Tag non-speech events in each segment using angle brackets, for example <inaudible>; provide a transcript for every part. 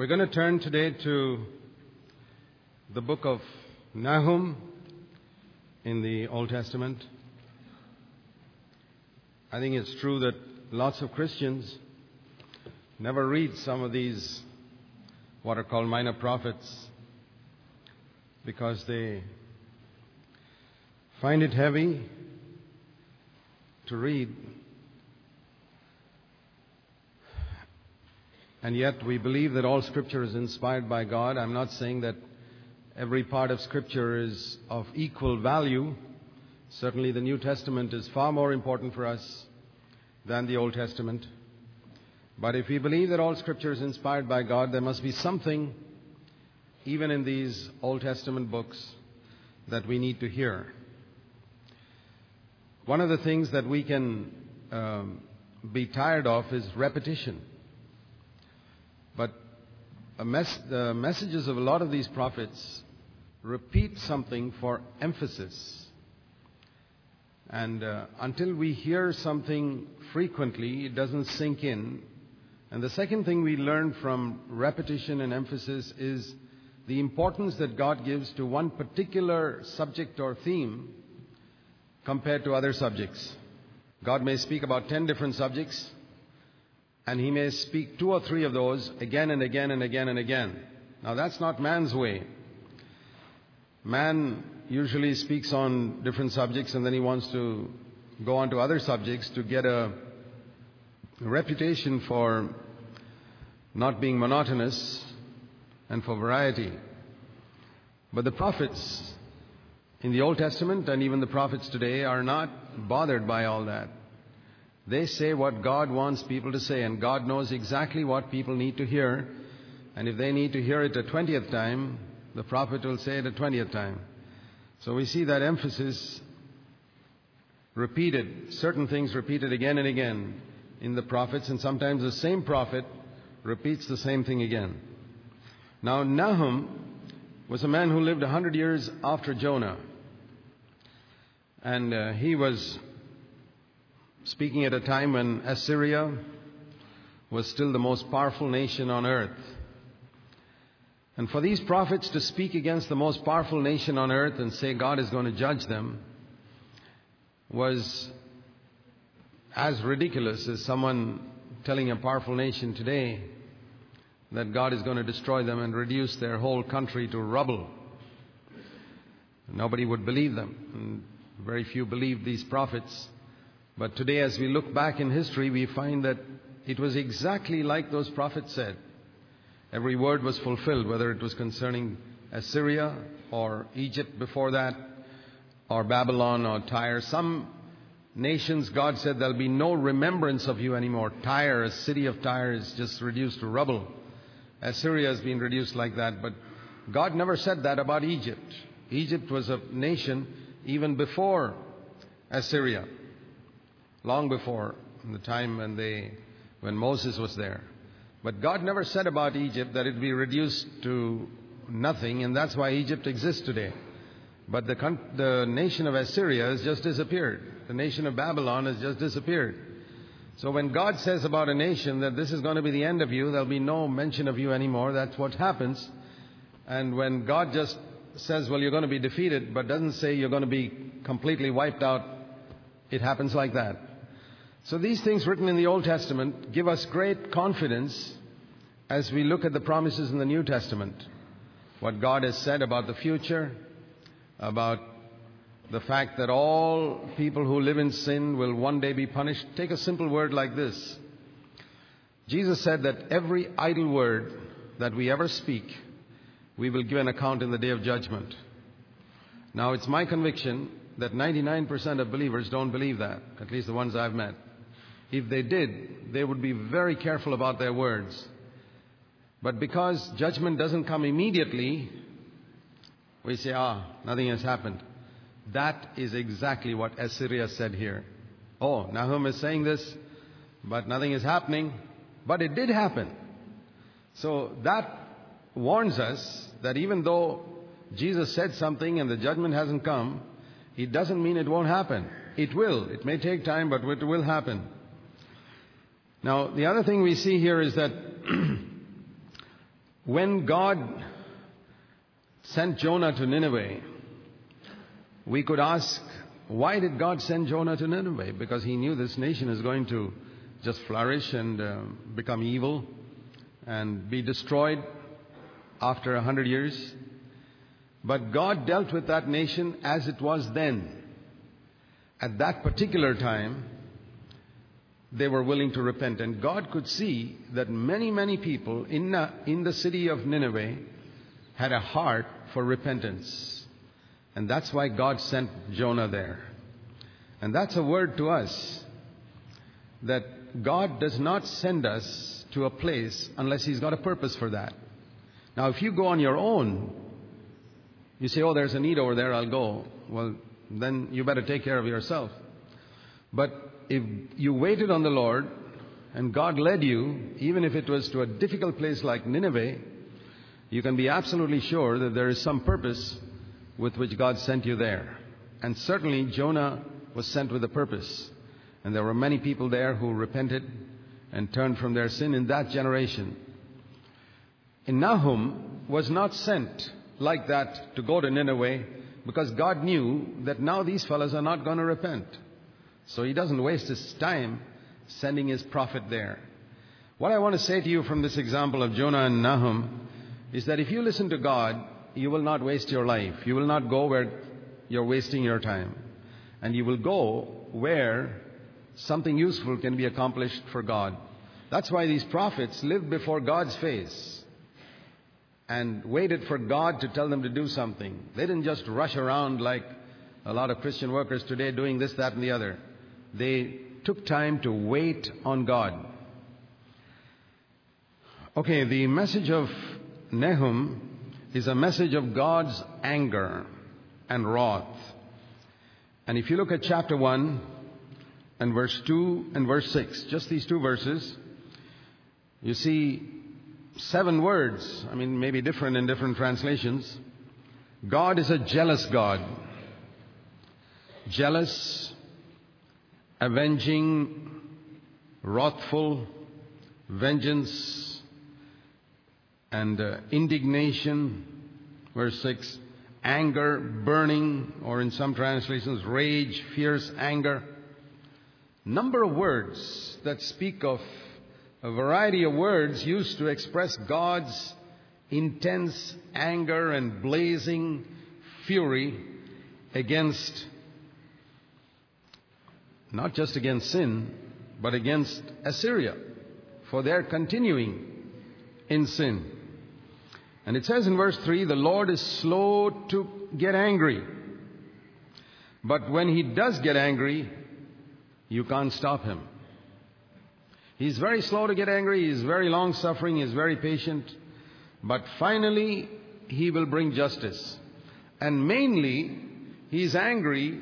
We're going to turn today to the book of Nahum in the Old Testament. I think it's true that lots of Christians never read some of these what are called minor prophets because they find it heavy to read. And yet we believe that all Scripture is inspired by God. I'm not saying that every part of Scripture is of equal value. Certainly the New Testament is far more important for us than the Old Testament. But if we believe that all Scripture is inspired by God, there must be something, even in these Old Testament books, that we need to hear. One of the things that we can um, be tired of is repetition. Mess, the messages of a lot of these prophets repeat something for emphasis. And uh, until we hear something frequently, it doesn't sink in. And the second thing we learn from repetition and emphasis is the importance that God gives to one particular subject or theme compared to other subjects. God may speak about ten different subjects, and he may speak two or three of those again and again and again and again. Now that's not man's way. Man usually speaks on different subjects and then he wants to go on to other subjects to get a reputation for not being monotonous and for variety. But the prophets in the Old Testament and even the prophets today are not bothered by all that. They say what God wants people to say, and God knows exactly what people need to hear. And if they need to hear it a twentieth time, the prophet will say it a twentieth time. So we see that emphasis repeated, certain things repeated again and again in the prophets, and sometimes the same prophet repeats the same thing again. Now, Nahum was a man who lived a hundred years after Jonah. And uh, he was speaking at a time when Assyria was still the most powerful nation on earth. And for these prophets to speak against the most powerful nation on earth and say God is going to judge them was as ridiculous as someone telling a powerful nation today that God is going to destroy them and reduce their whole country to rubble. Nobody would believe them. And very few believed these prophets. But today, as we look back in history, we find that it was exactly like those prophets said. Every word was fulfilled, whether it was concerning Assyria or Egypt before that, or Babylon or Tyre. Some nations, God said, there'll be no remembrance of you anymore. Tyre, a city of Tyre, is just reduced to rubble. Assyria has been reduced like that, but God never said that about Egypt. Egypt was a nation even before Assyria long before the time when they when Moses was there. But God never said about Egypt that it'd be reduced to nothing, and that's why Egypt exists today. But the, the nation of Assyria has just disappeared. The nation of Babylon has just disappeared. So when God says about a nation that this is going to be the end of you, there'll be no mention of you anymore, that's what happens. And when God just says, well, you're going to be defeated, but doesn't say you're going to be completely wiped out, it happens like that. So these things written in the Old Testament give us great confidence as we look at the promises in the New Testament. What God has said about the future, about the fact that all people who live in sin will one day be punished. Take a simple word like this. Jesus said that every idle word that we ever speak, we will give an account in the day of judgment. Now, it's my conviction that 99% of believers don't believe that, at least the ones I've met. If they did, they would be very careful about their words. But because judgment doesn't come immediately, we say, ah, nothing has happened. That is exactly what Assyria said here. Oh, Nahum is saying this, but nothing is happening. But it did happen. So that warns us that even though Jesus said something and the judgment hasn't come, it doesn't mean it won't happen. It will. It may take time, but it will happen. Now, the other thing we see here is that <clears throat> when God sent Jonah to Nineveh, we could ask, why did God send Jonah to Nineveh? Because he knew this nation is going to just flourish and uh, become evil and be destroyed after a hundred years. But God dealt with that nation as it was then. At that particular time, they were willing to repent. And God could see that many, many people in, uh, in the city of Nineveh had a heart for repentance. And that's why God sent Jonah there. And that's a word to us that God does not send us to a place unless He's got a purpose for that. Now, if you go on your own, you say, Oh, there's a need over there, I'll go. Well, then you better take care of yourself. But if you waited on the Lord and God led you, even if it was to a difficult place like Nineveh, you can be absolutely sure that there is some purpose with which God sent you there. And certainly Jonah was sent with a purpose. And there were many people there who repented and turned from their sin in that generation. And Nahum was not sent like that to go to Nineveh because God knew that now these fellows are not going to repent. So he doesn't waste his time sending his prophet there. What I want to say to you from this example of Jonah and Nahum is that if you listen to God, you will not waste your life. You will not go where you're wasting your time. And you will go where something useful can be accomplished for God. That's why these prophets lived before God's face and waited for God to tell them to do something. They didn't just rush around like a lot of Christian workers today doing this, that, and the other. They took time to wait on God. Okay, the message of Nahum is a message of God's anger and wrath. And if you look at chapter 1 and verse 2 and verse 6, just these two verses, you see seven words. I mean, maybe different in different translations. God is a jealous God. Jealous, avenging, wrathful, vengeance, and uh, indignation. Verse 6 anger, burning, or in some translations, rage, fierce anger. Number of words that speak of a variety of words used to express God's intense anger and blazing fury against, not just against sin, but against Assyria for their continuing in sin. And it says in verse 3 the Lord is slow to get angry. But when he does get angry, you can't stop him. He's very slow to get angry, he's very long suffering, he's very patient, but finally he will bring justice. And mainly, he's angry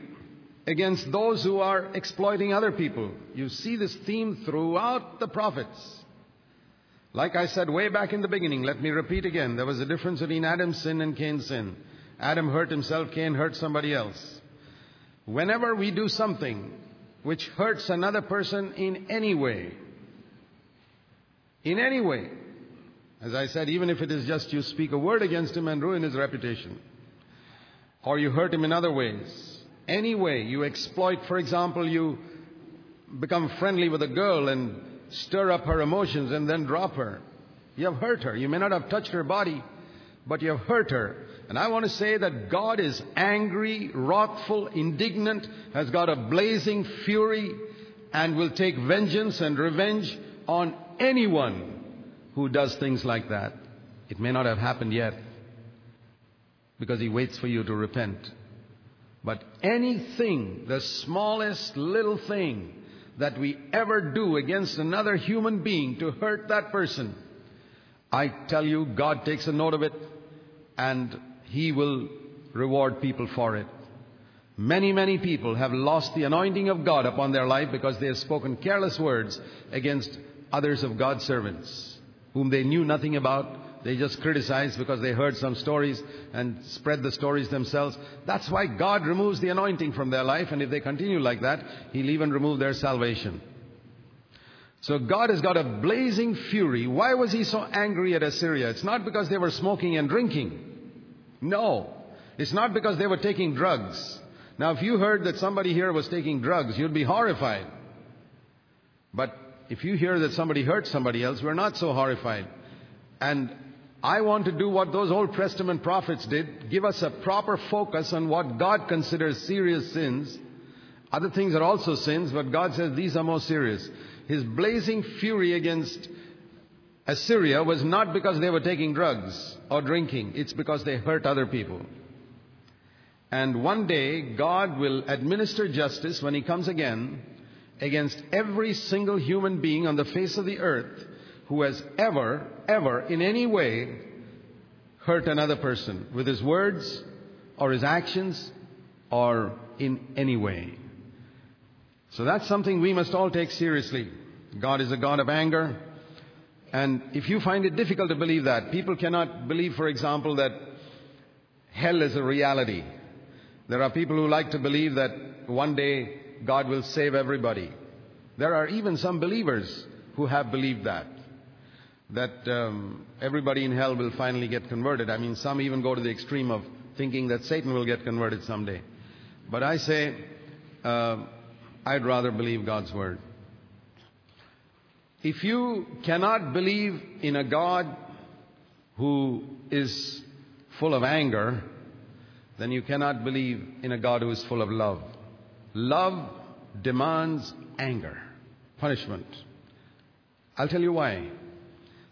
against those who are exploiting other people. You see this theme throughout the prophets. Like I said way back in the beginning, let me repeat again there was a difference between Adam's sin and Cain's sin. Adam hurt himself, Cain hurt somebody else. Whenever we do something which hurts another person in any way, in any way. As I said, even if it is just you speak a word against him and ruin his reputation, or you hurt him in other ways, any way you exploit, for example, you become friendly with a girl and stir up her emotions and then drop her. You have hurt her. You may not have touched her body, but you have hurt her. And I want to say that God is angry, wrathful, indignant, has got a blazing fury, and will take vengeance and revenge on anyone who does things like that. It may not have happened yet because he waits for you to repent. But anything, the smallest little thing that we ever do against another human being to hurt that person, I tell you, God takes a note of it and He will reward people for it. Many, many people have lost the anointing of God upon their life because they have spoken careless words against others of God's servants whom they knew nothing about. They just criticize because they heard some stories and spread the stories themselves. That's why God removes the anointing from their life, and if they continue like that, He'll even remove their salvation. So God has got a blazing fury. Why was he so angry at Assyria? It's not because they were smoking and drinking. No. It's not because they were taking drugs. Now, if you heard that somebody here was taking drugs, you'd be horrified. But if you hear that somebody hurt somebody else, we're not so horrified. And I want to do what those Old Testament prophets did give us a proper focus on what God considers serious sins. Other things are also sins, but God says these are more serious. His blazing fury against Assyria was not because they were taking drugs or drinking, it's because they hurt other people. And one day, God will administer justice when He comes again against every single human being on the face of the earth who has ever, ever, in any way, hurt another person with his words or his actions or in any way. So that's something we must all take seriously. God is a God of anger. And if you find it difficult to believe that, people cannot believe, for example, that hell is a reality. There are people who like to believe that one day God will save everybody. There are even some believers who have believed that. That um, everybody in hell will finally get converted. I mean, some even go to the extreme of thinking that Satan will get converted someday. But I say, uh, I'd rather believe God's word. If you cannot believe in a God who is full of anger, then you cannot believe in a God who is full of love. Love demands anger, punishment. I'll tell you why.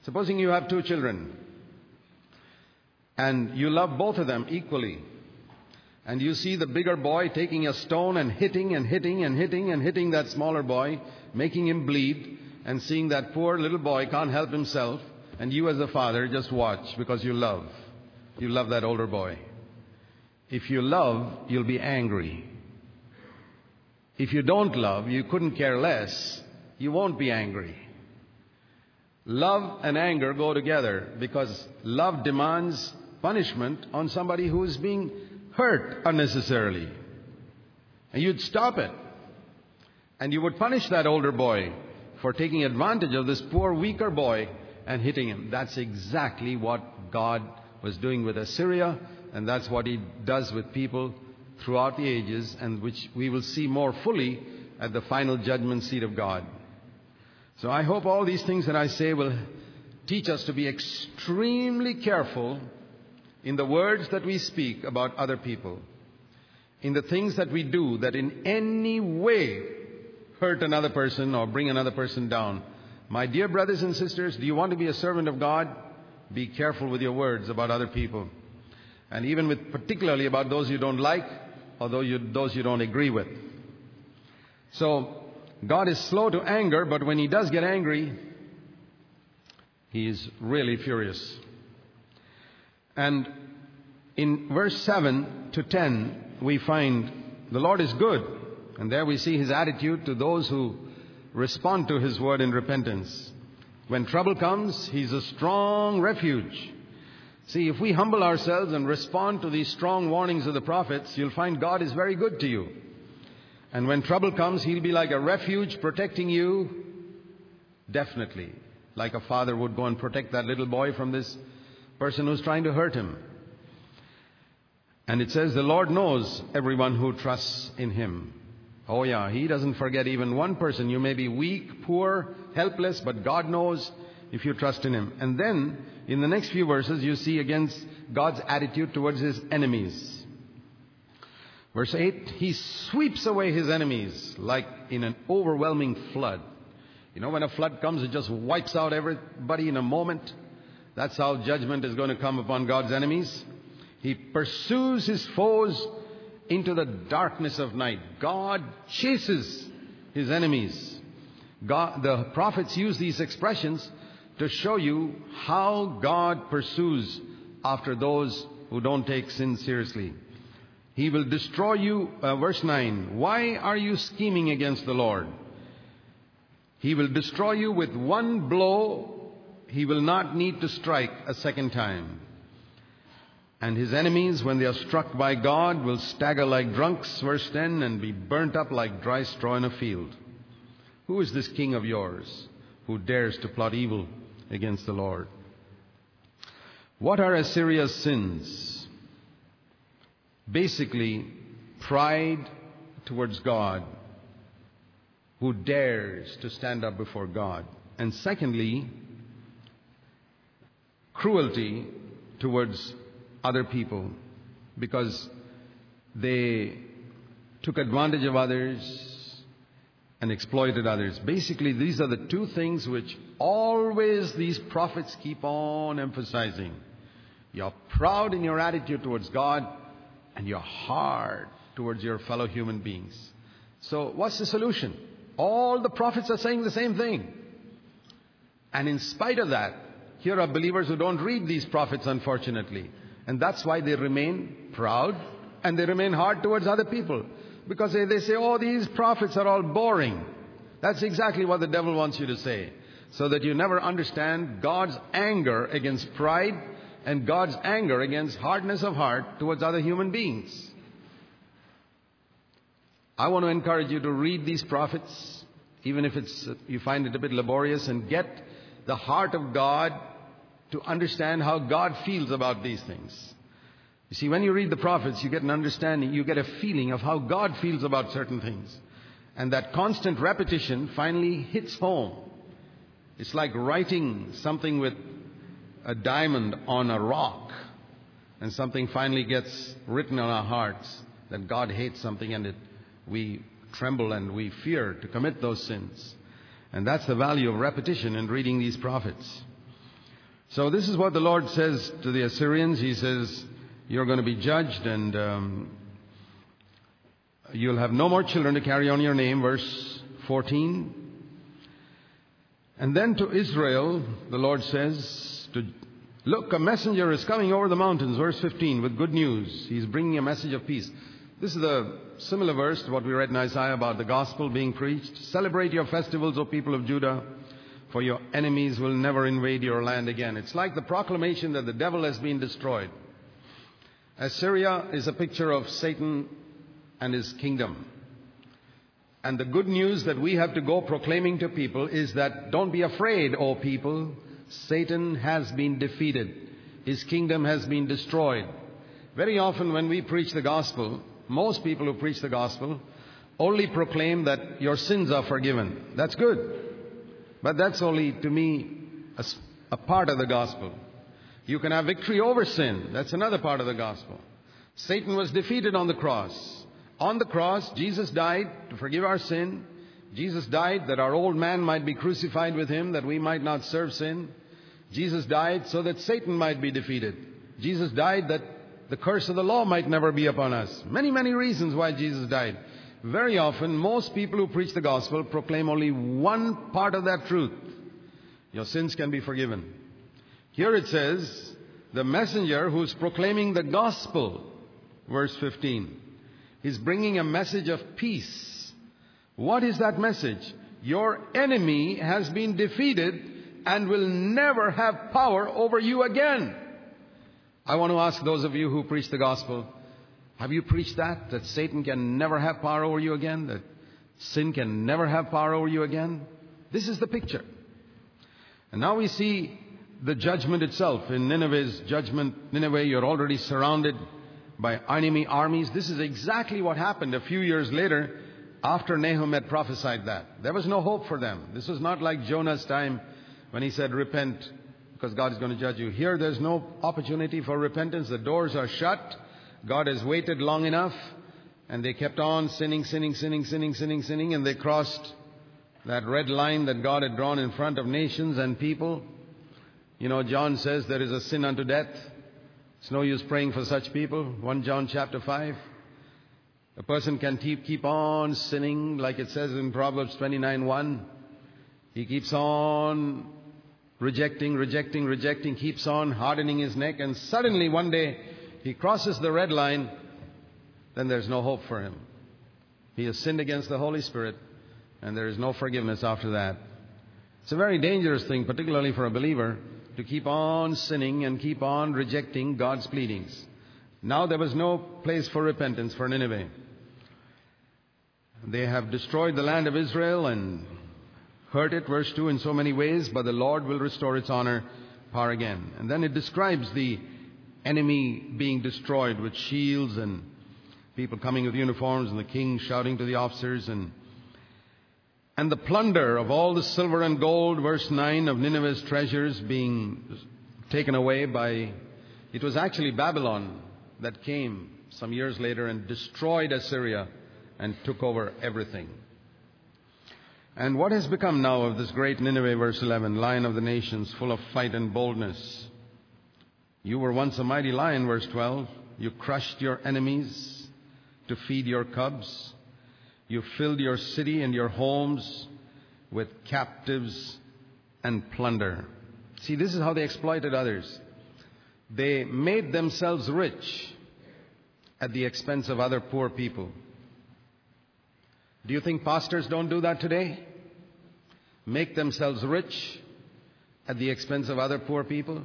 Supposing you have two children and you love both of them equally, and you see the bigger boy taking a stone and hitting and hitting and hitting and hitting that smaller boy, making him bleed, and seeing that poor little boy can't help himself, and you as a father just watch because you love. You love that older boy. If you love, you'll be angry. If you don't love, you couldn't care less, you won't be angry. Love and anger go together because love demands punishment on somebody who is being hurt unnecessarily. And you'd stop it. And you would punish that older boy for taking advantage of this poor, weaker boy and hitting him. That's exactly what God was doing with Assyria and that's what he does with people throughout the ages, and which we will see more fully at the final judgment seat of God. So I hope all these things that I say will teach us to be extremely careful in the words that we speak about other people, in the things that we do that in any way hurt another person or bring another person down. My dear brothers and sisters, do you want to be a servant of God? Be careful with your words about other people and even with particularly about those you don't like or those you don't agree with. So, God is slow to anger, but when He does get angry, He is really furious. And in verse 7 to 10, we find the Lord is good. And there we see His attitude to those who respond to His word in repentance. When trouble comes, He's a strong refuge. See, if we humble ourselves and respond to these strong warnings of the prophets, you'll find God is very good to you. And when trouble comes, He'll be like a refuge protecting you, definitely. Like a father would go and protect that little boy from this person who's trying to hurt him. And it says, The Lord knows everyone who trusts in Him. Oh, yeah, He doesn't forget even one person. You may be weak, poor, helpless, but God knows if you trust in Him. And then, in the next few verses, you see against God's attitude towards His enemies. Verse 8, He sweeps away His enemies like in an overwhelming flood. You know, when a flood comes, it just wipes out everybody in a moment. That's how judgment is going to come upon God's enemies. He pursues His foes into the darkness of night. God chases His enemies. God, the prophets use these expressions to show you how God pursues after those who don't take sin seriously. He will destroy you. Uh, verse 9. Why are you scheming against the Lord? He will destroy you with one blow. He will not need to strike a second time. And his enemies, when they are struck by God, will stagger like drunks, verse 10, and be burnt up like dry straw in a field. Who is this king of yours? who dares to plot evil against the Lord. What are Assyria's sins? Basically, pride towards God, who dares to stand up before God. And secondly, cruelty towards other people because they took advantage of others and exploited others. Basically, these are the two things which always these prophets keep on emphasizing. You're proud in your attitude towards God, and you're hard towards your fellow human beings. So, what's the solution? All the prophets are saying the same thing. And in spite of that, here are believers who don't read these prophets, unfortunately. And that's why they remain proud and they remain hard towards other people. Because they, they say, oh, these prophets are all boring. That's exactly what the devil wants you to say. So that you never understand God's anger against pride and God's anger against hardness of heart towards other human beings. I want to encourage you to read these prophets, even if it's, you find it a bit laborious, and get the heart of God to understand how God feels about these things. You see, when you read the prophets, you get an understanding, you get a feeling of how God feels about certain things. And that constant repetition finally hits home. It's like writing something with a diamond on a rock. And something finally gets written on our hearts that God hates something and it, we tremble and we fear to commit those sins. And that's the value of repetition in reading these prophets. So this is what the Lord says to the Assyrians. He says, you're going to be judged and um, you'll have no more children to carry on your name. Verse 14. And then to Israel, the Lord says, to, Look, a messenger is coming over the mountains, verse 15, with good news. He's bringing a message of peace. This is a similar verse to what we read in Isaiah about the gospel being preached. Celebrate your festivals, O people of Judah, for your enemies will never invade your land again. It's like the proclamation that the devil has been destroyed. Assyria is a picture of Satan and his kingdom. And the good news that we have to go proclaiming to people is that don't be afraid, O people. Satan has been defeated. His kingdom has been destroyed. Very often when we preach the gospel, most people who preach the gospel only proclaim that your sins are forgiven. That's good. But that's only, to me, a, a part of the gospel. You can have victory over sin. That's another part of the gospel. Satan was defeated on the cross. On the cross, Jesus died to forgive our sin. Jesus died that our old man might be crucified with him, that we might not serve sin. Jesus died so that Satan might be defeated. Jesus died that the curse of the law might never be upon us. Many, many reasons why Jesus died. Very often, most people who preach the gospel proclaim only one part of that truth. Your sins can be forgiven. Here it says, the messenger who's proclaiming the gospel, verse 15. is bringing a message of peace. What is that message? Your enemy has been defeated and will never have power over you again. I want to ask those of you who preach the gospel, have you preached that? That Satan can never have power over you again? That sin can never have power over you again? This is the picture. And now we see the judgment itself. In Nineveh's judgment, Nineveh, you're already surrounded by enemy armies. This is exactly what happened a few years later after Nahum had prophesied that. There was no hope for them. This was not like Jonah's time when he said, Repent because God is going to judge you. Here, there's no opportunity for repentance. The doors are shut. God has waited long enough. And they kept on sinning, sinning, sinning, sinning, sinning, sinning, and they crossed that red line that God had drawn in front of nations and people. You know, John says there is a sin unto death. It's no use praying for such people. 1 John chapter 5. A person can keep, keep on sinning, like it says in Proverbs 29 1. He keeps on rejecting, rejecting, rejecting, keeps on hardening his neck, and suddenly one day he crosses the red line, then there's no hope for him. He has sinned against the Holy Spirit, and there is no forgiveness after that. It's a very dangerous thing, particularly for a believer, to keep on sinning and keep on rejecting God's pleadings. Now there was no place for repentance for Nineveh. They have destroyed the land of Israel and hurt it, verse 2, in so many ways, but the Lord will restore its honor power again. And then it describes the enemy being destroyed with shields and people coming with uniforms and the king shouting to the officers and and the plunder of all the silver and gold, verse 9, of Nineveh's treasures being taken away by. It was actually Babylon that came some years later and destroyed Assyria and took over everything. And what has become now of this great Nineveh, verse 11, lion of the nations, full of fight and boldness? You were once a mighty lion, verse 12. You crushed your enemies to feed your cubs. You filled your city and your homes with captives and plunder. See, this is how they exploited others. They made themselves rich at the expense of other poor people. Do you think pastors don't do that today? Make themselves rich at the expense of other poor people?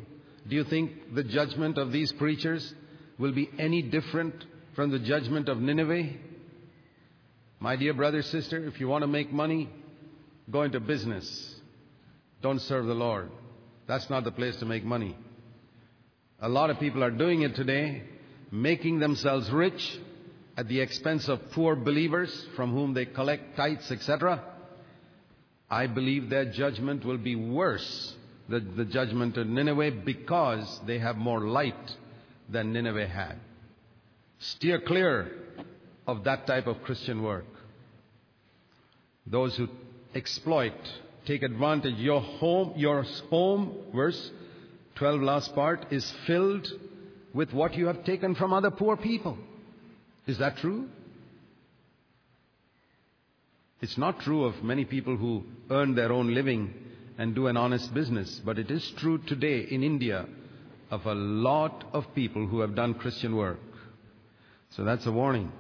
Do you think the judgment of these preachers will be any different from the judgment of Nineveh? My dear brother, sister, if you want to make money, go into business. Don't serve the Lord. That's not the place to make money. A lot of people are doing it today, making themselves rich at the expense of poor believers from whom they collect tithes, etc. I believe their judgment will be worse than the judgment of Nineveh because they have more light than Nineveh had. Steer clear of that type of Christian work. Those who exploit, take advantage. Your home, your home, verse 12, last part, is filled with what you have taken from other poor people. Is that true? It's not true of many people who earn their own living and do an honest business, but it is true today in India of a lot of people who have done Christian work. So that's a warning.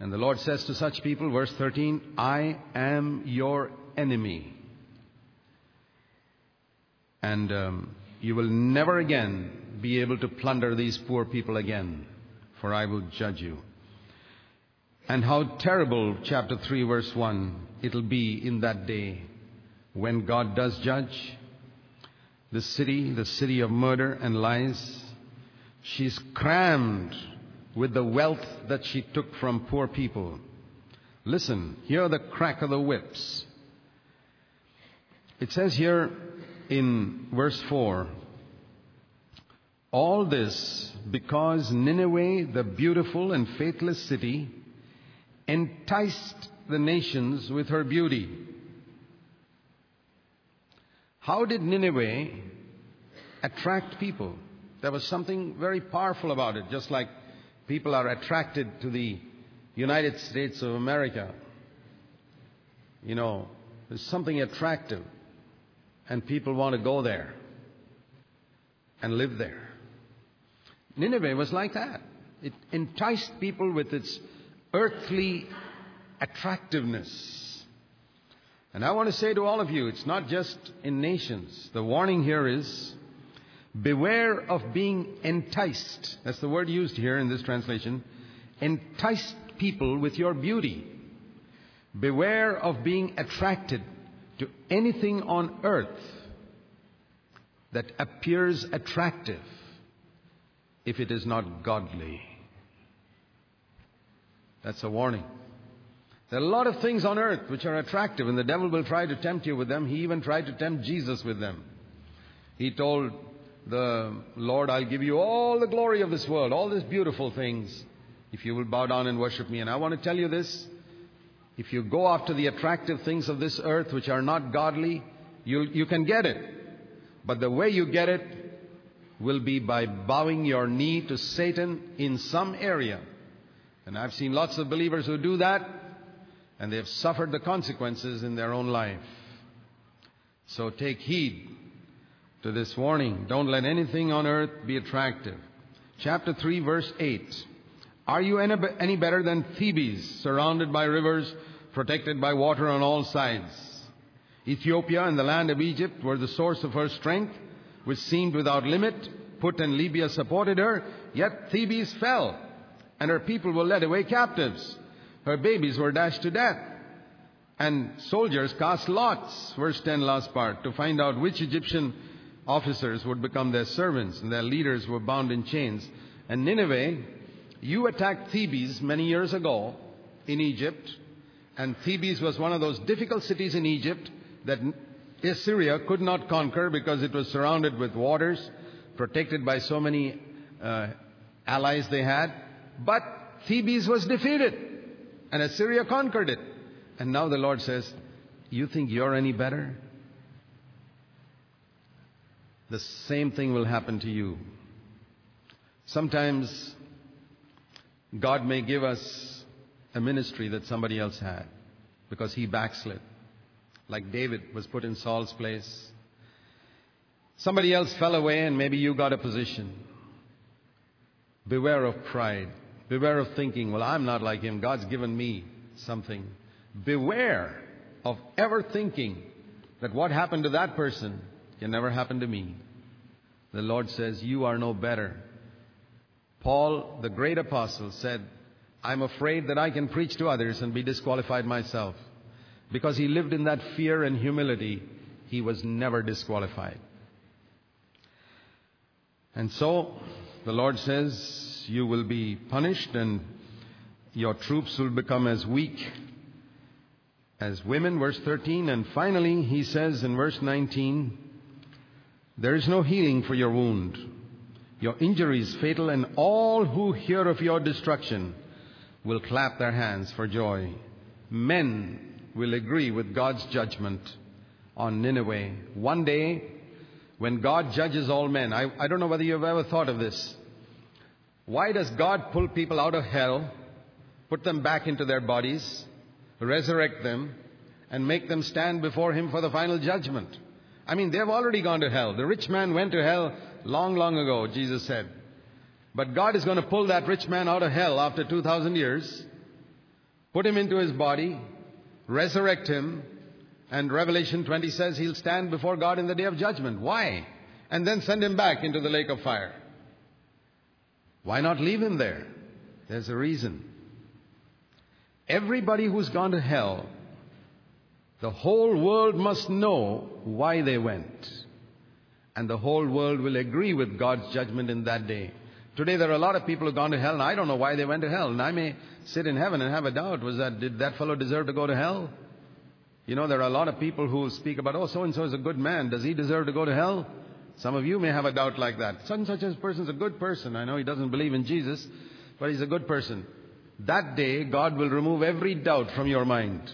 And the Lord says to such people, verse 13, I am your enemy. And um, you will never again be able to plunder these poor people again, for I will judge you. And how terrible, chapter 3, verse 1, it'll be in that day when God does judge the city, the city of murder and lies. She's crammed with the wealth that she took from poor people. Listen, hear the crack of the whips. It says here in verse 4 All this because Nineveh, the beautiful and faithless city, enticed the nations with her beauty. How did Nineveh attract people? There was something very powerful about it, just like people are attracted to the United States of America. You know, there's something attractive, and people want to go there and live there. Nineveh was like that. It enticed people with its earthly attractiveness. And I want to say to all of you, it's not just in nations. The warning here is Beware of being enticed. That's the word used here in this translation. Enticed people with your beauty. Beware of being attracted to anything on earth that appears attractive if it is not godly. That's a warning. There are a lot of things on earth which are attractive, and the devil will try to tempt you with them. He even tried to tempt Jesus with them. He told the Lord, I'll give you all the glory of this world, all these beautiful things, if you will bow down and worship me. And I want to tell you this if you go after the attractive things of this earth which are not godly, you, you can get it. But the way you get it will be by bowing your knee to Satan in some area. And I've seen lots of believers who do that, and they've suffered the consequences in their own life. So take heed to this warning. Don't let anything on earth be attractive. Chapter 3, verse 8. Are you any better than Thebes, surrounded by rivers, protected by water on all sides? Ethiopia and the land of Egypt were the source of her strength, which seemed without limit. Put and Libya supported her, yet Thebes fell, and her people were led away captives. Her babies were dashed to death. And soldiers cast lots, verse 10 last part, to find out which Egyptian officers would become their servants, and their leaders were bound in chains. And Nineveh, you attacked Thebes many years ago in Egypt, and Thebes was one of those difficult cities in Egypt that Assyria could not conquer because it was surrounded with waters, protected by so many uh, allies they had. But Thebes was defeated, and Assyria conquered it. And now the Lord says, You think you're any better? The same thing will happen to you. Sometimes God may give us a ministry that somebody else had because he backslid. Like David was put in Saul's place. Somebody else fell away and maybe you got a position. Beware of pride. Beware of thinking, well, I'm not like him. God's given me something. Beware of ever thinking that what happened to that person can never happen to me. The Lord says, You are no better. Paul, the great apostle, said, I'm afraid that I can preach to others and be disqualified myself. Because he lived in that fear and humility, he was never disqualified. And so, the Lord says, You will be punished and your troops will become as weak as women, verse 13. And finally, he says in verse 19, There is no healing for your wound. Your injury is fatal, and all who hear of your destruction will clap their hands for joy. Men will agree with God's judgment on Nineveh. One day, when God judges all men, I, I don't know whether you've ever thought of this. Why does God pull people out of hell, put them back into their bodies, resurrect them, and make them stand before Him for the final judgment. I mean, they've already gone to hell. The rich man went to hell long, long ago, Jesus said. But God is going to pull that rich man out of hell after 2,000 years, put him into his body, resurrect him, and Revelation 20 says he'll stand before God in the day of judgment. Why? And then send him back into the lake of fire. Why not leave him there? There's a reason. Everybody who's gone to hell, the whole world must know why they went. And the whole world will agree with God's judgment in that day. Today there are a lot of people who've gone to hell and I don't know why they went to hell. And I may sit in heaven and have a doubt. Was that, did that fellow deserve to go to hell? You know, there are a lot of people who speak about, oh, so and so is a good man. Does he deserve to go to hell? Some of you may have a doubt like that. Such and such a person is a good person. I know he doesn't believe in Jesus, but he's a good person. That day, God will remove every doubt from your mind.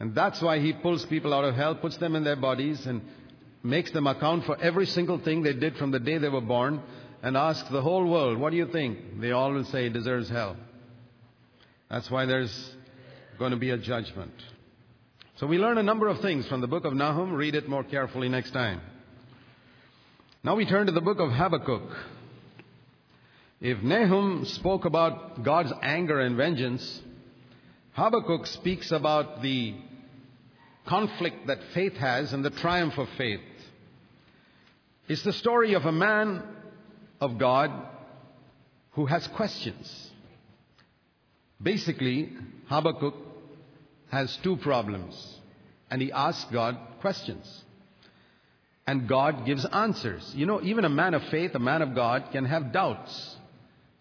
And that's why He pulls people out of hell, puts them in their bodies, and makes them account for every single thing they did from the day they were born, and ask the whole world, What do you think? They all will say, It deserves hell. That's why there's going to be a judgment. So we learn a number of things from the book of Nahum. Read it more carefully next time. Now we turn to the book of Habakkuk. If Nahum spoke about God's anger and vengeance, Habakkuk speaks about the conflict that faith has and the triumph of faith. It's the story of a man of God who has questions. Basically, Habakkuk has two problems, and he asks God questions. And God gives answers. You know, even a man of faith, a man of God, can have doubts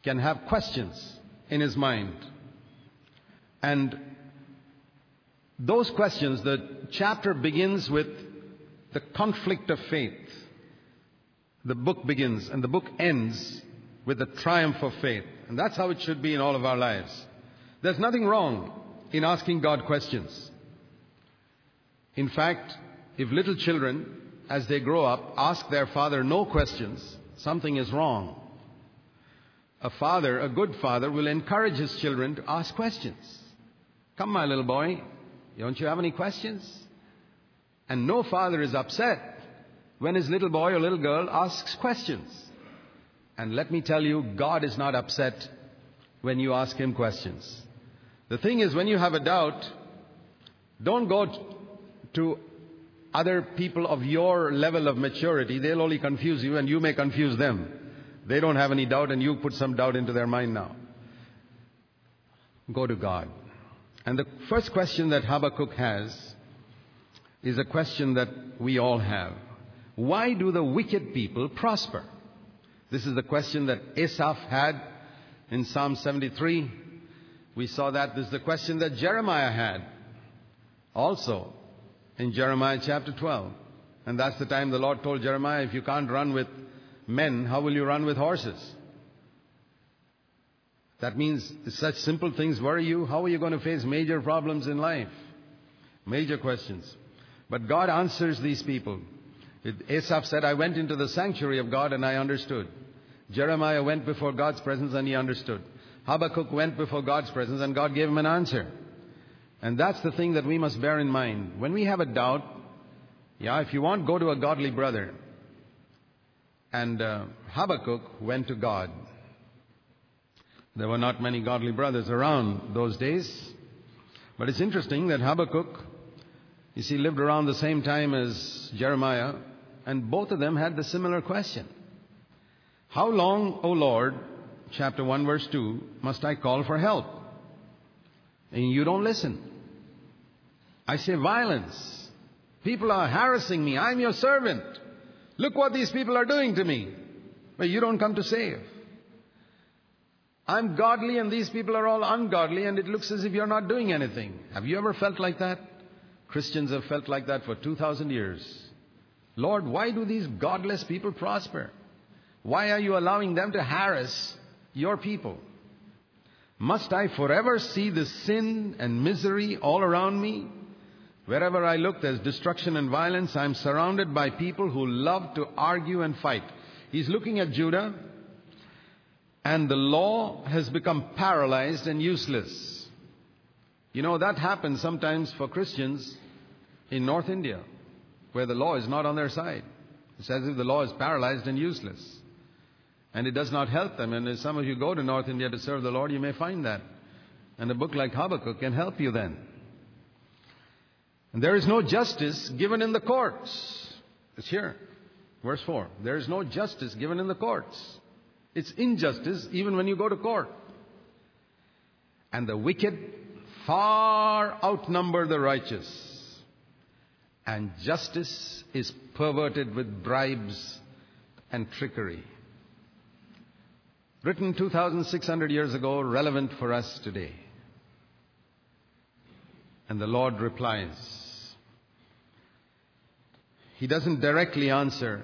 can have questions in his mind. And those questions, the chapter begins with the conflict of faith. The book begins and the book ends with the triumph of faith. And that's how it should be in all of our lives. There's nothing wrong in asking God questions. In fact, if little children, as they grow up, ask their father no questions, something is wrong a father, a good father, will encourage his children to ask questions. Come, my little boy, don't you have any questions? And no father is upset when his little boy or little girl asks questions. And let me tell you, God is not upset when you ask him questions. The thing is, when you have a doubt, don't go to other people of your level of maturity. They'll only confuse you and you may confuse them. They don't have any doubt, and you put some doubt into their mind now. Go to God And the first question that Habakkuk has is a question that we all have. Why do the wicked people prosper? This is the question that Asaph had in Psalm 73. We saw that. This is the question that Jeremiah had also in Jeremiah chapter 12. And that's the time the Lord told Jeremiah, if you can't run with men, how will you run with horses? That means such simple things worry you. How are you going to face major problems in life? Major questions. But God answers these people. Asaph said, I went into the sanctuary of God and I understood. Jeremiah went before God's presence and he understood. Habakkuk went before God's presence and God gave him an answer. And that's the thing that we must bear in mind. When we have a doubt, yeah, if you want, go to a godly brother. And uh, Habakkuk went to God. There were not many godly brothers around those days. But it's interesting that Habakkuk, you see, lived around the same time as Jeremiah, and both of them had the similar question. How long, O Lord, chapter 1, verse 2, must I call for help? And you don't listen. I say violence. People are harassing me. I'm your servant. Look what these people are doing to me. But you don't come to save. I'm godly and these people are all ungodly and it looks as if you're not doing anything. Have you ever felt like that? Christians have felt like that for 2,000 years. Lord, why do these godless people prosper? Why are you allowing them to harass your people? Must I forever see the sin and misery all around me? Wherever I look, there's destruction and violence. I'm surrounded by people who love to argue and fight. He's looking at Judah and the law has become paralyzed and useless. You know, that happens sometimes for Christians in North India, where the law is not on their side. It's as if the law is paralyzed and useless. And it does not help them. And as some of you go to North India to serve the Lord, you may find that. And a book like Habakkuk can help you then. And there is no justice given in the courts. It's here. Verse 4. There is no justice given in the courts. It's injustice even when you go to court. And the wicked far outnumber the righteous. And justice is perverted with bribes and trickery. Written 2,600 years ago, relevant for us today. And the Lord replies. He doesn't directly answer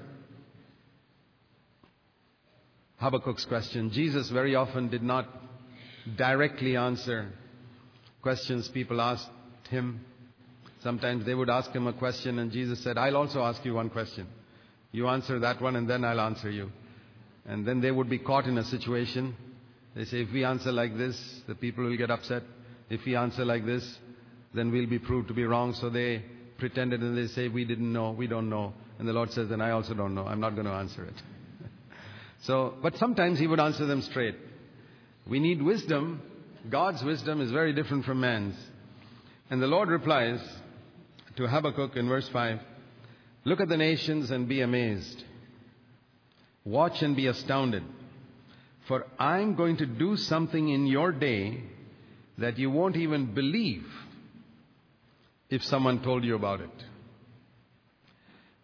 Habakkuk's question. Jesus very often did not directly answer questions people asked him. Sometimes they would ask him a question, and Jesus said, I'll also ask you one question. You answer that one, and then I'll answer you. And then they would be caught in a situation. They say, if we answer like this, the people will get upset. If we answer like this, then we'll be proved to be wrong. So they pretended and they say, we didn't know, we don't know. And the Lord says, then I also don't know. I'm not going to answer it. <laughs> So, but sometimes he would answer them straight. We need wisdom. God's wisdom is very different from man's. And the Lord replies to Habakkuk in verse 5 Look at the nations and be amazed. Watch and be astounded. For I'm going to do something in your day that you won't even believe if someone told you about it.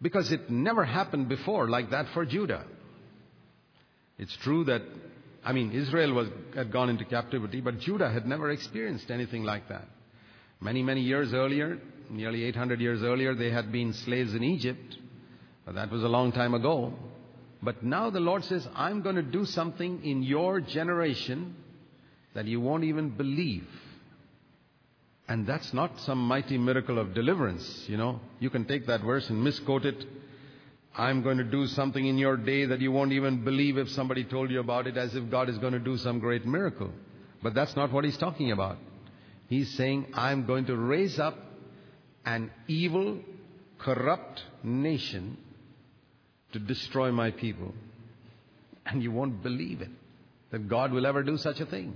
Because it never happened before like that for Judah. It's true that, I mean, Israel was, had gone into captivity, but Judah had never experienced anything like that. Many, many years earlier, nearly 800 years earlier, they had been slaves in Egypt, but that was a long time ago. But now the Lord says, I'm going to do something in your generation that you won't even believe. And that's not some mighty miracle of deliverance, you know. You can take that verse and misquote it I'm going to do something in your day that you won't even believe if somebody told you about it, as if God is going to do some great miracle. But that's not what he's talking about. He's saying, I'm going to raise up an evil, corrupt nation to destroy my people. And you won't believe it, that God will ever do such a thing.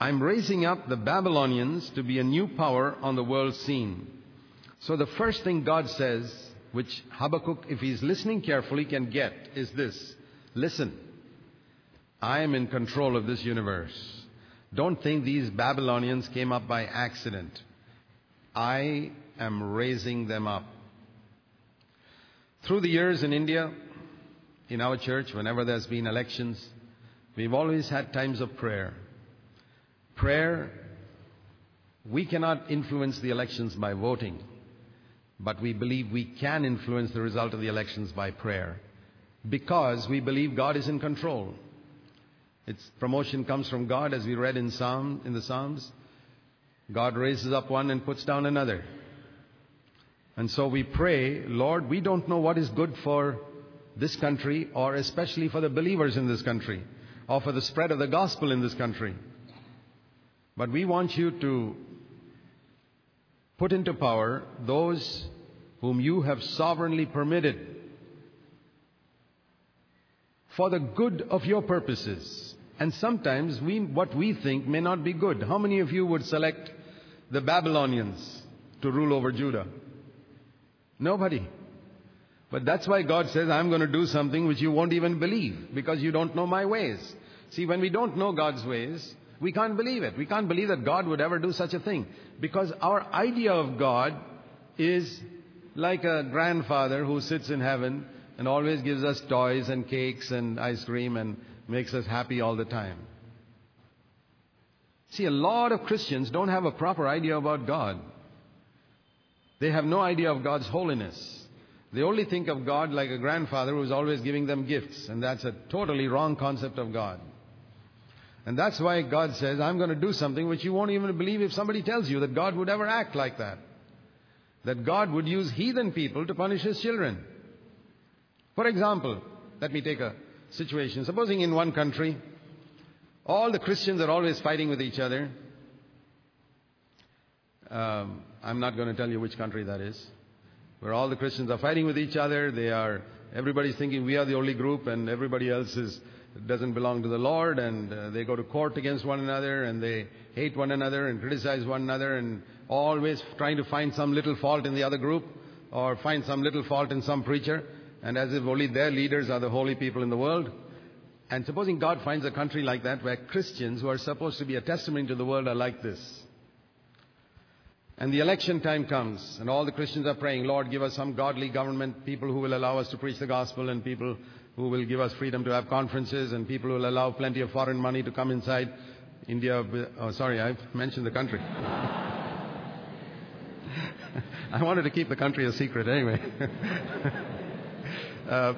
I'm raising up the Babylonians to be a new power on the world scene. So the first thing God says which Habakkuk, if he's listening carefully, can get is this Listen, I am in control of this universe. Don't think these Babylonians came up by accident. I am raising them up. Through the years in India, in our church, whenever there's been elections, we've always had times of prayer. Prayer, we cannot influence the elections by voting, but we believe we can influence the result of the elections by prayer because we believe God is in control. Its promotion comes from God, as we read in Psalm in the Psalms. God raises up one and puts down another. And so we pray, Lord, we don't know what is good for this country, or especially for the believers in this country, or for the spread of the gospel in this country. But we want you to put into power those whom you have sovereignly permitted for the good of your purposes. And sometimes we, what we think may not be good. How many of you would select the Babylonians to rule over Judah? Nobody. But that's why God says, I'm going to do something which you won't even believe because you don't know my ways. See, when we don't know God's ways, we can't believe it. We can't believe that God would ever do such a thing because our idea of God is like a grandfather who sits in heaven and always gives us toys and cakes and ice cream and makes us happy all the time. See, a lot of Christians don't have a proper idea about God. They have no idea of God's holiness. They only think of God like a grandfather who's always giving them gifts, and that's a totally wrong concept of God. And that's why God says, I'm going to do something which you won't even believe if somebody tells you that God would ever act like that. That God would use heathen people to punish his children. For example, let me take a situation. Supposing in one country, all the Christians are always fighting with each other. Um, I'm not going to tell you which country that is. Where all the Christians are fighting with each other. They are, everybody's thinking we are the only group and everybody else is, doesn't belong to the Lord and uh, they go to court against one another and they hate one another and criticize one another and always trying to find some little fault in the other group or find some little fault in some preacher and as if only their leaders are the holy people in the world. And supposing God finds a country like that where Christians who are supposed to be a testimony to the world are like this. And the election time comes, and all the Christians are praying, Lord, give us some godly government, people who will allow us to preach the gospel, and people who will give us freedom to have conferences, and people who will allow plenty of foreign money to come inside India. Oh, sorry, I've mentioned the country. <laughs> I wanted to keep the country a secret anyway. <laughs> Uh,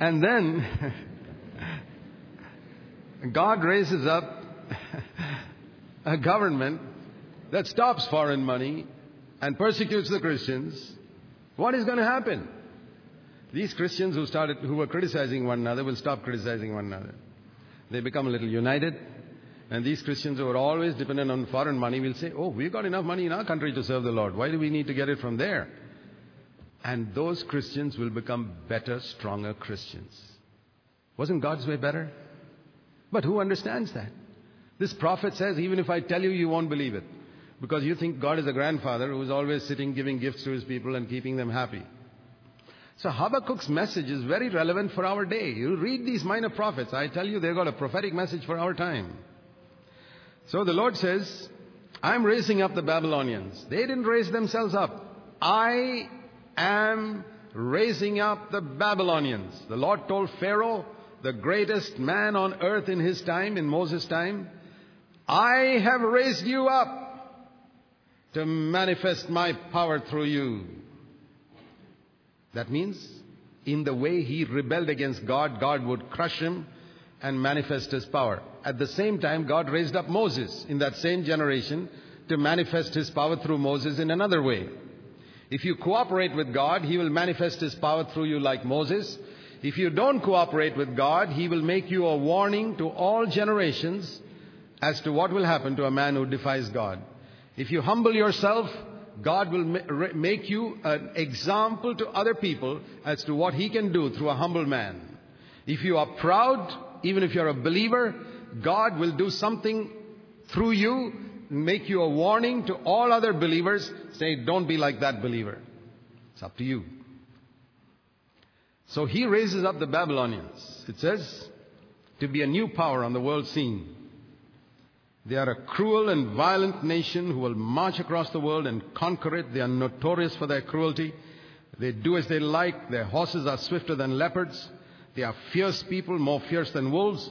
and then God raises up a government that stops foreign money and persecutes the Christians. What is going to happen? These Christians who started, who were criticizing one another will stop criticizing one another. They become a little united. And these Christians who are always dependent on foreign money will say, Oh, we've got enough money in our country to serve the Lord. Why do we need to get it from there? And those Christians will become better, stronger Christians. Wasn't God's way better? But who understands that? This prophet says, even if I tell you, you won't believe it. Because you think God is a grandfather who is always sitting giving gifts to his people and keeping them happy. So Habakkuk's message is very relevant for our day. You read these minor prophets, I tell you, they've got a prophetic message for our time. So the Lord says, I'm raising up the Babylonians. They didn't raise themselves up. I am raising up the Babylonians. The Lord told Pharaoh, the greatest man on earth in his time, in Moses' time, I have raised you up to manifest my power through you. That means, in the way he rebelled against God, God would crush him and manifest his power. At the same time, God raised up Moses in that same generation to manifest his power through Moses in another way. If you cooperate with God, He will manifest His power through you like Moses. If you don't cooperate with God, He will make you a warning to all generations as to what will happen to a man who defies God. If you humble yourself, God will make you an example to other people as to what He can do through a humble man. If you are proud, even if you're a believer, God will do something through you make you a warning to all other believers, say, don't be like that believer. It's up to you. So he raises up the Babylonians. It says, to be a new power on the world scene. They are a cruel and violent nation who will march across the world and conquer it. They are notorious for their cruelty. They do as they like. Their horses are swifter than leopards. They are fierce people, more fierce than wolves.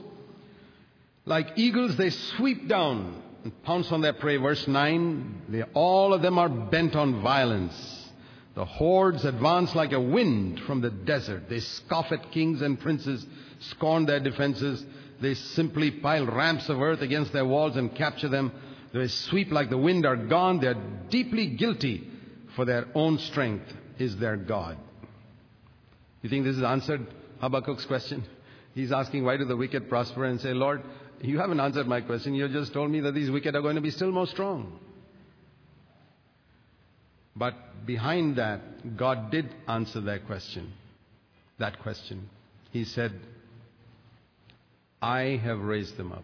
Like eagles, they sweep down pounce on their prey. Verse 9 they, all of them are bent on violence. The hordes advance like a wind from the desert. They scoff at kings and princes, scorn their defenses. They simply pile ramps of earth against their walls and capture them. They sweep like the wind, are gone. They are deeply guilty, for their own strength is their God. You think this is answered Habakkuk's question? He's asking, Why do the wicked prosper? And say, Lord, you haven't answered my question. You just told me that these wicked are going to be still more strong. But behind that, God did answer that question. That question. He said, I have raised them up.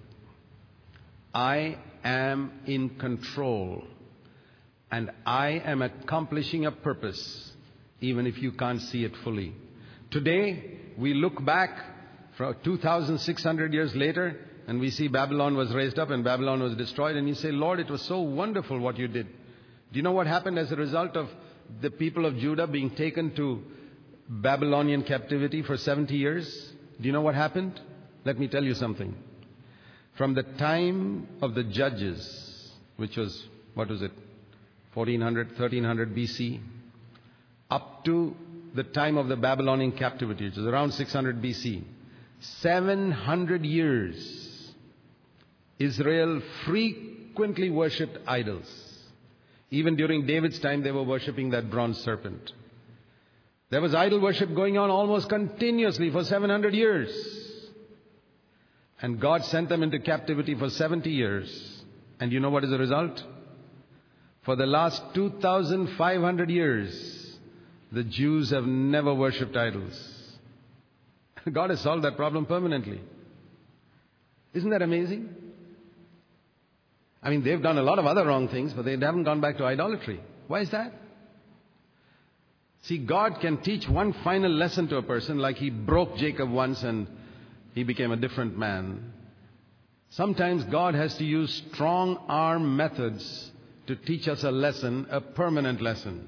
I am in control. And I am accomplishing a purpose, even if you can't see it fully. Today, we look back from 2,600 years later, and we see Babylon was raised up and Babylon was destroyed, and you say, Lord, it was so wonderful what you did. Do you know what happened as a result of the people of Judah being taken to Babylonian captivity for 70 years? Do you know what happened? Let me tell you something. From the time of the judges, which was, what was it, 1400, 1300 BC, up to the time of the Babylonian captivity, which was around 600 BC, 700 years, Israel frequently worshipped idols. Even during David's time, they were worshipping that bronze serpent. There was idol worship going on almost continuously for 700 years. And God sent them into captivity for 70 years. And you know what is the result? For the last 2,500 years, the Jews have never worshipped idols. <laughs> God has solved that problem permanently. Isn't that amazing? I mean, they've done a lot of other wrong things, but they haven't gone back to idolatry. Why is that? See, God can teach one final lesson to a person, like He broke Jacob once and he became a different man. Sometimes God has to use strong arm methods to teach us a lesson, a permanent lesson.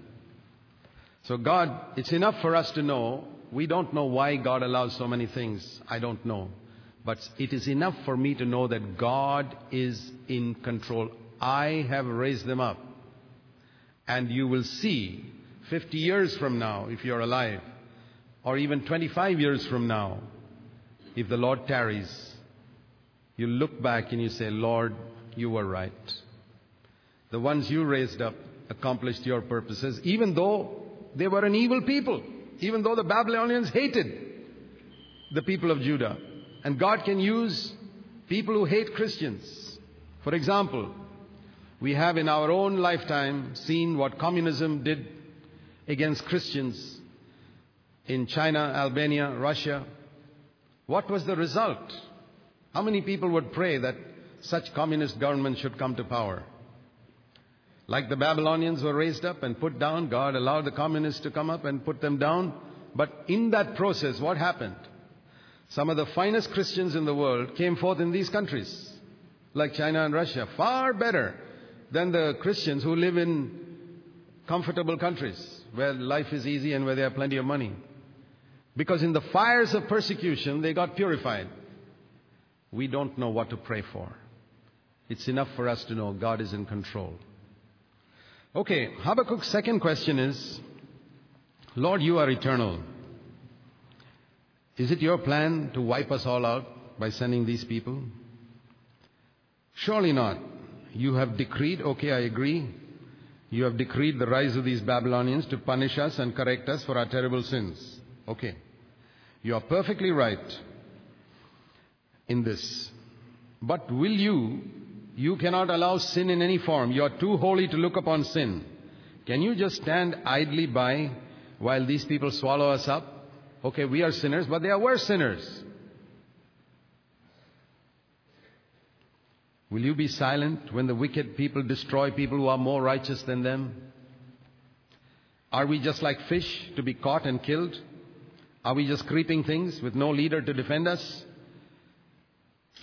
So, God, it's enough for us to know. We don't know why God allows so many things. I don't know. But it is enough for me to know that God is in control. I have raised them up. And you will see 50 years from now, if you're alive, or even 25 years from now, if the Lord tarries, you look back and you say, Lord, you were right. The ones you raised up accomplished your purposes, even though they were an evil people, even though the Babylonians hated the people of Judah. And God can use people who hate Christians. For example, we have in our own lifetime seen what communism did against Christians in China, Albania, Russia. What was the result? How many people would pray that such communist government should come to power? Like the Babylonians were raised up and put down, God allowed the communists to come up and put them down. But in that process, what happened? Some of the finest Christians in the world came forth in these countries, like China and Russia, far better than the Christians who live in comfortable countries where life is easy and where they have plenty of money. Because in the fires of persecution, they got purified. We don't know what to pray for. It's enough for us to know God is in control. Okay, Habakkuk's second question is Lord, you are eternal. Is it your plan to wipe us all out by sending these people? Surely not. You have decreed, okay, I agree. You have decreed the rise of these Babylonians to punish us and correct us for our terrible sins. Okay. You are perfectly right in this. But will you, you cannot allow sin in any form. You are too holy to look upon sin. Can you just stand idly by while these people swallow us up? Okay, we are sinners, but they are worse sinners. Will you be silent when the wicked people destroy people who are more righteous than them? Are we just like fish to be caught and killed? Are we just creeping things with no leader to defend us?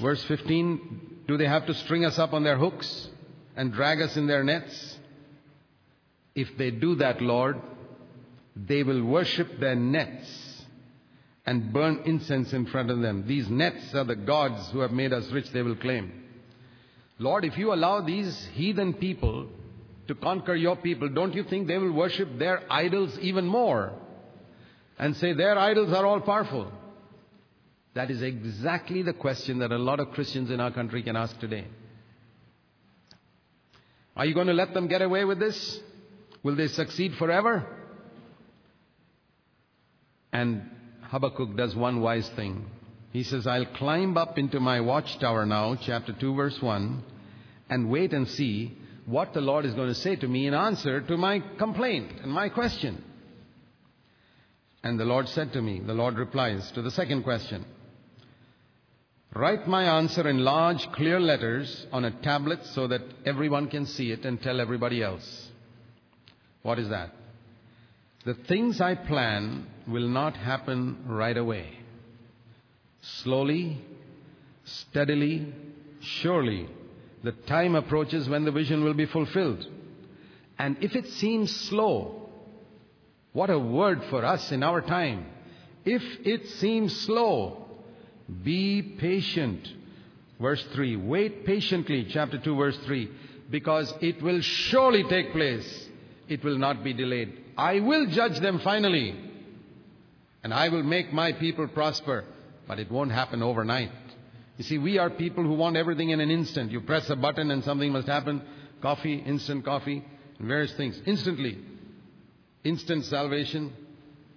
Verse 15 Do they have to string us up on their hooks and drag us in their nets? If they do that, Lord, they will worship their nets and burn incense in front of them. These nets are the gods who have made us rich, they will claim. Lord, if you allow these heathen people to conquer your people, don't you think they will worship their idols even more? And say their idols are all powerful. That is exactly the question that a lot of Christians in our country can ask today. Are you going to let them get away with this? Will they succeed forever? And Habakkuk does one wise thing. He says, I'll climb up into my watchtower now, chapter 2, verse 1, and wait and see what the Lord is going to say to me in answer to my complaint and my question. And the Lord said to me, the Lord replies to the second question Write my answer in large, clear letters on a tablet so that everyone can see it and tell everybody else. What is that? The things I plan will not happen right away. Slowly, steadily, surely, the time approaches when the vision will be fulfilled. And if it seems slow, what a word for us in our time. If it seems slow, be patient. Verse 3. Wait patiently, chapter 2, verse 3. Because it will surely take place. It will not be delayed. I will judge them finally. And I will make my people prosper. But it won't happen overnight. You see, we are people who want everything in an instant. You press a button and something must happen. Coffee, instant coffee, and various things. Instantly. Instant salvation,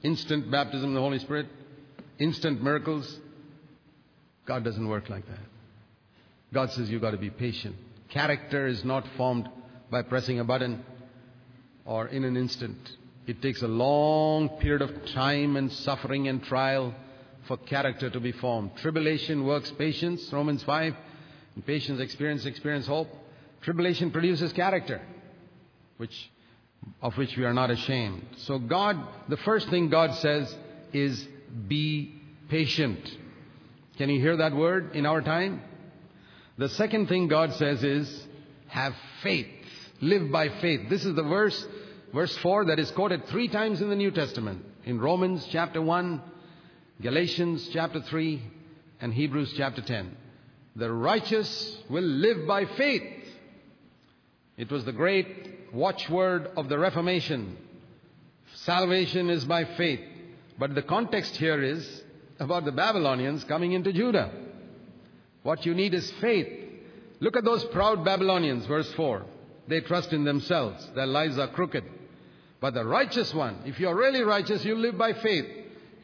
instant baptism in the Holy Spirit, instant miracles, God doesn't work like that. God says you've got to be patient. Character is not formed by pressing a button or in an instant. It takes a long period of time and suffering and trial for character to be formed. Tribulation works patience, Romans 5. And patience, experience, experience, hope. Tribulation produces character, which, of which we are not ashamed. So God, the first thing God says is be patient. Can you hear that word in our time? The second thing God says is have faith. Live by faith. This is the verse, verse 4 that is quoted three times in the New Testament. In Romans chapter 1, Galatians chapter 3, and Hebrews chapter 10. The righteous will live by faith. It was the great watchword of the Reformation. Salvation is by faith. But the context here is about the Babylonians coming into Judah. What you need is faith. Look at those proud Babylonians, verse 4. They trust in themselves. Their lives are crooked. But the righteous one, if you're really righteous, you live by faith.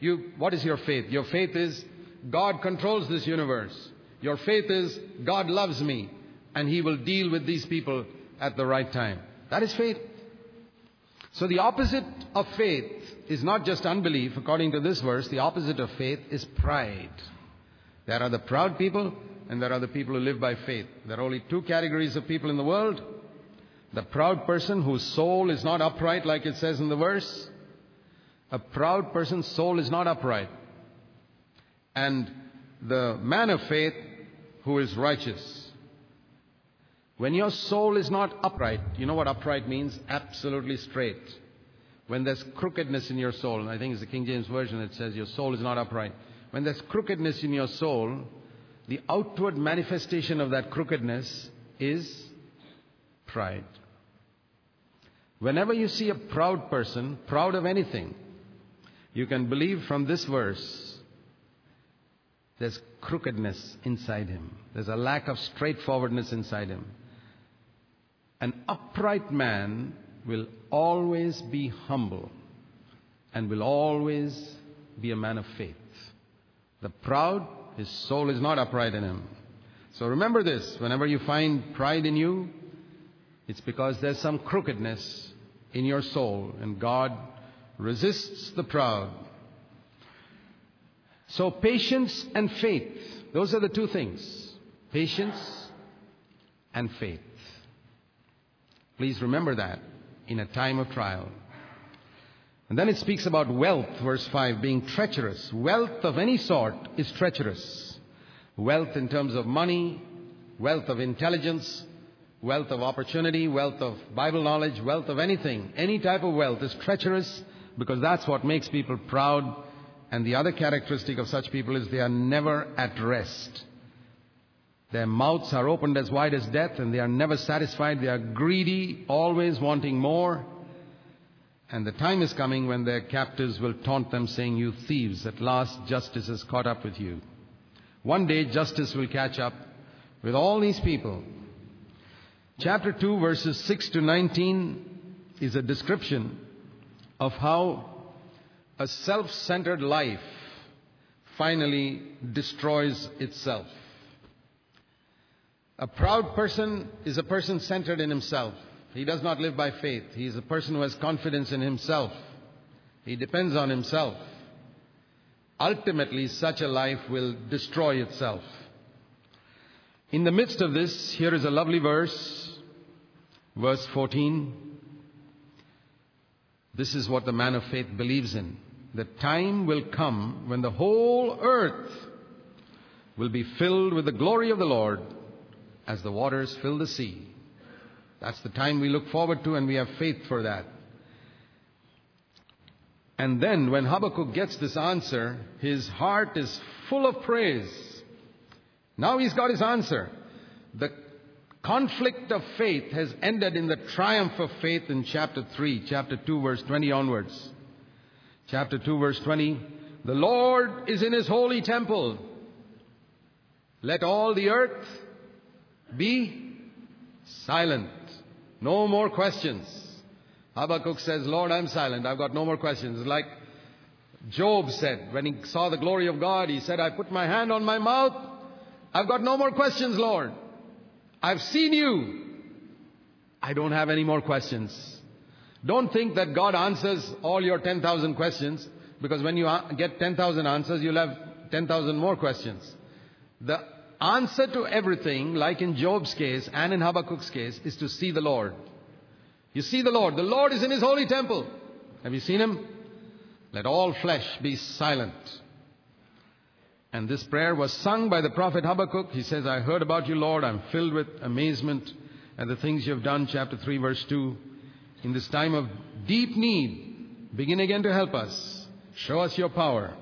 You, what is your faith? Your faith is God controls this universe. Your faith is God loves me and He will deal with these people at the right time. That is faith. So the opposite of faith is not just unbelief. According to this verse, the opposite of faith is pride. There are the proud people and there are the people who live by faith. There are only two categories of people in the world. The proud person whose soul is not upright, like it says in the verse. A proud person's soul is not upright. And the man of faith who is righteous. When your soul is not upright, you know what upright means? Absolutely straight. When there's crookedness in your soul, and I think it's the King James Version that says your soul is not upright. When there's crookedness in your soul, the outward manifestation of that crookedness is pride. Whenever you see a proud person, proud of anything, you can believe from this verse there's crookedness inside him. There's a lack of straightforwardness inside him. An upright man will always be humble and will always be a man of faith. The proud, his soul is not upright in him. So remember this whenever you find pride in you, it's because there's some crookedness in your soul, and God resists the proud. So, patience and faith, those are the two things patience and faith. Please remember that in a time of trial. And then it speaks about wealth, verse 5, being treacherous. Wealth of any sort is treacherous. wealth in terms of money, wealth of intelligence, wealth of opportunity, wealth of Bible knowledge, wealth of anything, any type of wealth is treacherous because that's what makes people proud. And the other characteristic of such people is they are never at rest. Their mouths are opened as wide as death and they are never satisfied. They are greedy, always wanting more. And the time is coming when their captors will taunt them, saying, You thieves, at last justice has caught up with you. One day justice will catch up with all these people. Chapter 2, verses 6 to 19 is a description of how a self centered life finally destroys itself. A proud person is a person centered in himself. He does not live by faith. He is a person who has confidence in himself. He depends on himself. Ultimately, such a life will destroy itself. In the midst of this, here is a lovely verse, verse 14. This is what the man of faith believes in. The time will come when the whole earth will be filled with the glory of the Lord as the waters fill the sea. That's the time we look forward to, and we have faith for that. And then, when Habakkuk gets this answer, his heart is full of praise. Now he's got his answer. The conflict of faith has ended in the triumph of faith in chapter 3, chapter 2, verse 20 onwards. Chapter 2, verse 20 The Lord is in his holy temple. Let all the earth be silent. No more questions. Habakkuk says, Lord, I'm silent. I've got no more questions. Like Job said when he saw the glory of God, he said, I put my hand on my mouth. I've got no more questions, Lord. I've seen you. I don't have any more questions. Don't think that God answers all your 10,000 questions because when you get 10,000 answers, you'll have 10,000 more questions. The answer to everything, like in Job's case and in Habakkuk's case, is to see the Lord. You see the Lord. The Lord is in his holy temple. Have you seen him? Let all flesh be silent. And this prayer was sung by the prophet Habakkuk. He says, I heard about you, Lord. I'm filled with amazement at the things you have done. Chapter 3, verse 2. In this time of deep need, begin again to help us. Show us your power.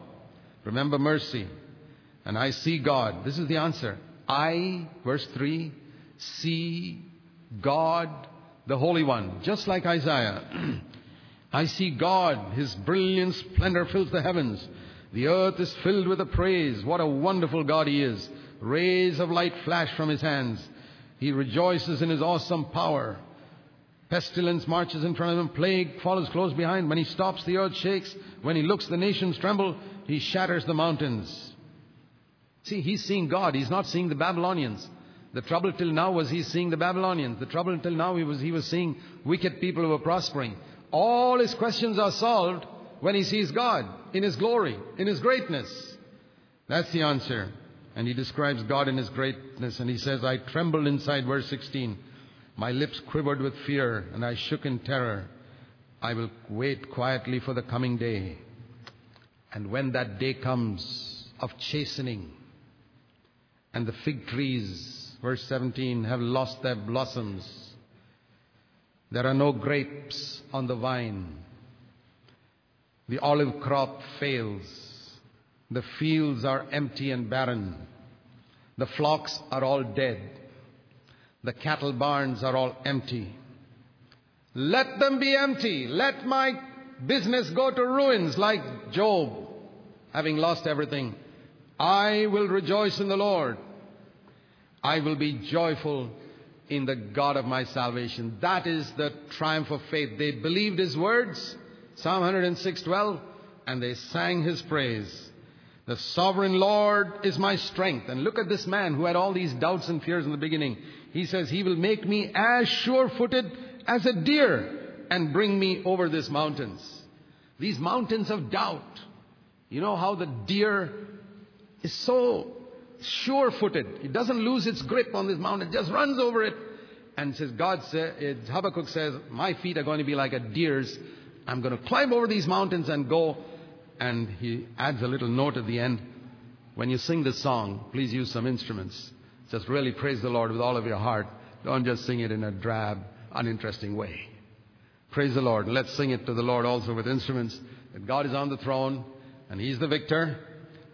Remember mercy. And I see God. This is the answer. I, verse 3, see God, the Holy One, just like Isaiah. <clears throat> I see God, His brilliant splendor fills the heavens. The earth is filled with a praise. What a wonderful God He is. Rays of light flash from His hands. He rejoices in His awesome power. Pestilence marches in front of him. Plague follows close behind. When he stops, the earth shakes. When he looks, the nations tremble. He shatters the mountains. See, he's seeing God. He's not seeing the Babylonians. The trouble till now was he's seeing the Babylonians. The trouble till now he was, he was seeing wicked people who were prospering. All his questions are solved when he sees God in his glory, in his greatness. That's the answer. And he describes God in his greatness and he says, I trembled inside, verse 16. My lips quivered with fear and I shook in terror. I will wait quietly for the coming day. And when that day comes of chastening, and the fig trees, verse 17, have lost their blossoms. There are no grapes on the vine. The olive crop fails. The fields are empty and barren. The flocks are all dead. The cattle barns are all empty. Let them be empty. Let my business go to ruins like Job, having lost everything. I will rejoice in the Lord. I will be joyful in the God of my salvation. That is the triumph of faith. They believed his words, Psalm 106:12, and they sang his praise. The sovereign Lord is my strength. And look at this man who had all these doubts and fears in the beginning. He says, He will make me as sure footed as a deer and bring me over these mountains. These mountains of doubt. You know how the deer is so sure footed. It doesn't lose its grip on this mountain, it just runs over it. And says, God says, eh, Habakkuk says, My feet are going to be like a deer's. I'm going to climb over these mountains and go. And he adds a little note at the end when you sing this song, please use some instruments. Just really praise the Lord with all of your heart. Don't just sing it in a drab, uninteresting way. Praise the Lord. Let's sing it to the Lord also with instruments. That God is on the throne and He's the victor.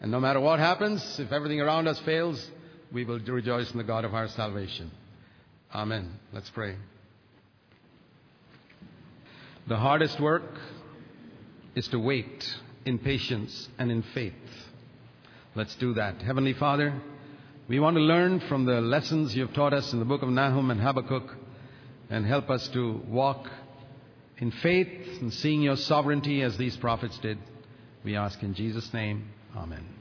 And no matter what happens, if everything around us fails, we will rejoice in the God of our salvation. Amen. Let's pray. The hardest work is to wait in patience and in faith. Let's do that. Heavenly Father, we want to learn from the lessons you've taught us in the book of Nahum and Habakkuk and help us to walk in faith and seeing your sovereignty as these prophets did. We ask in Jesus' name. Amen.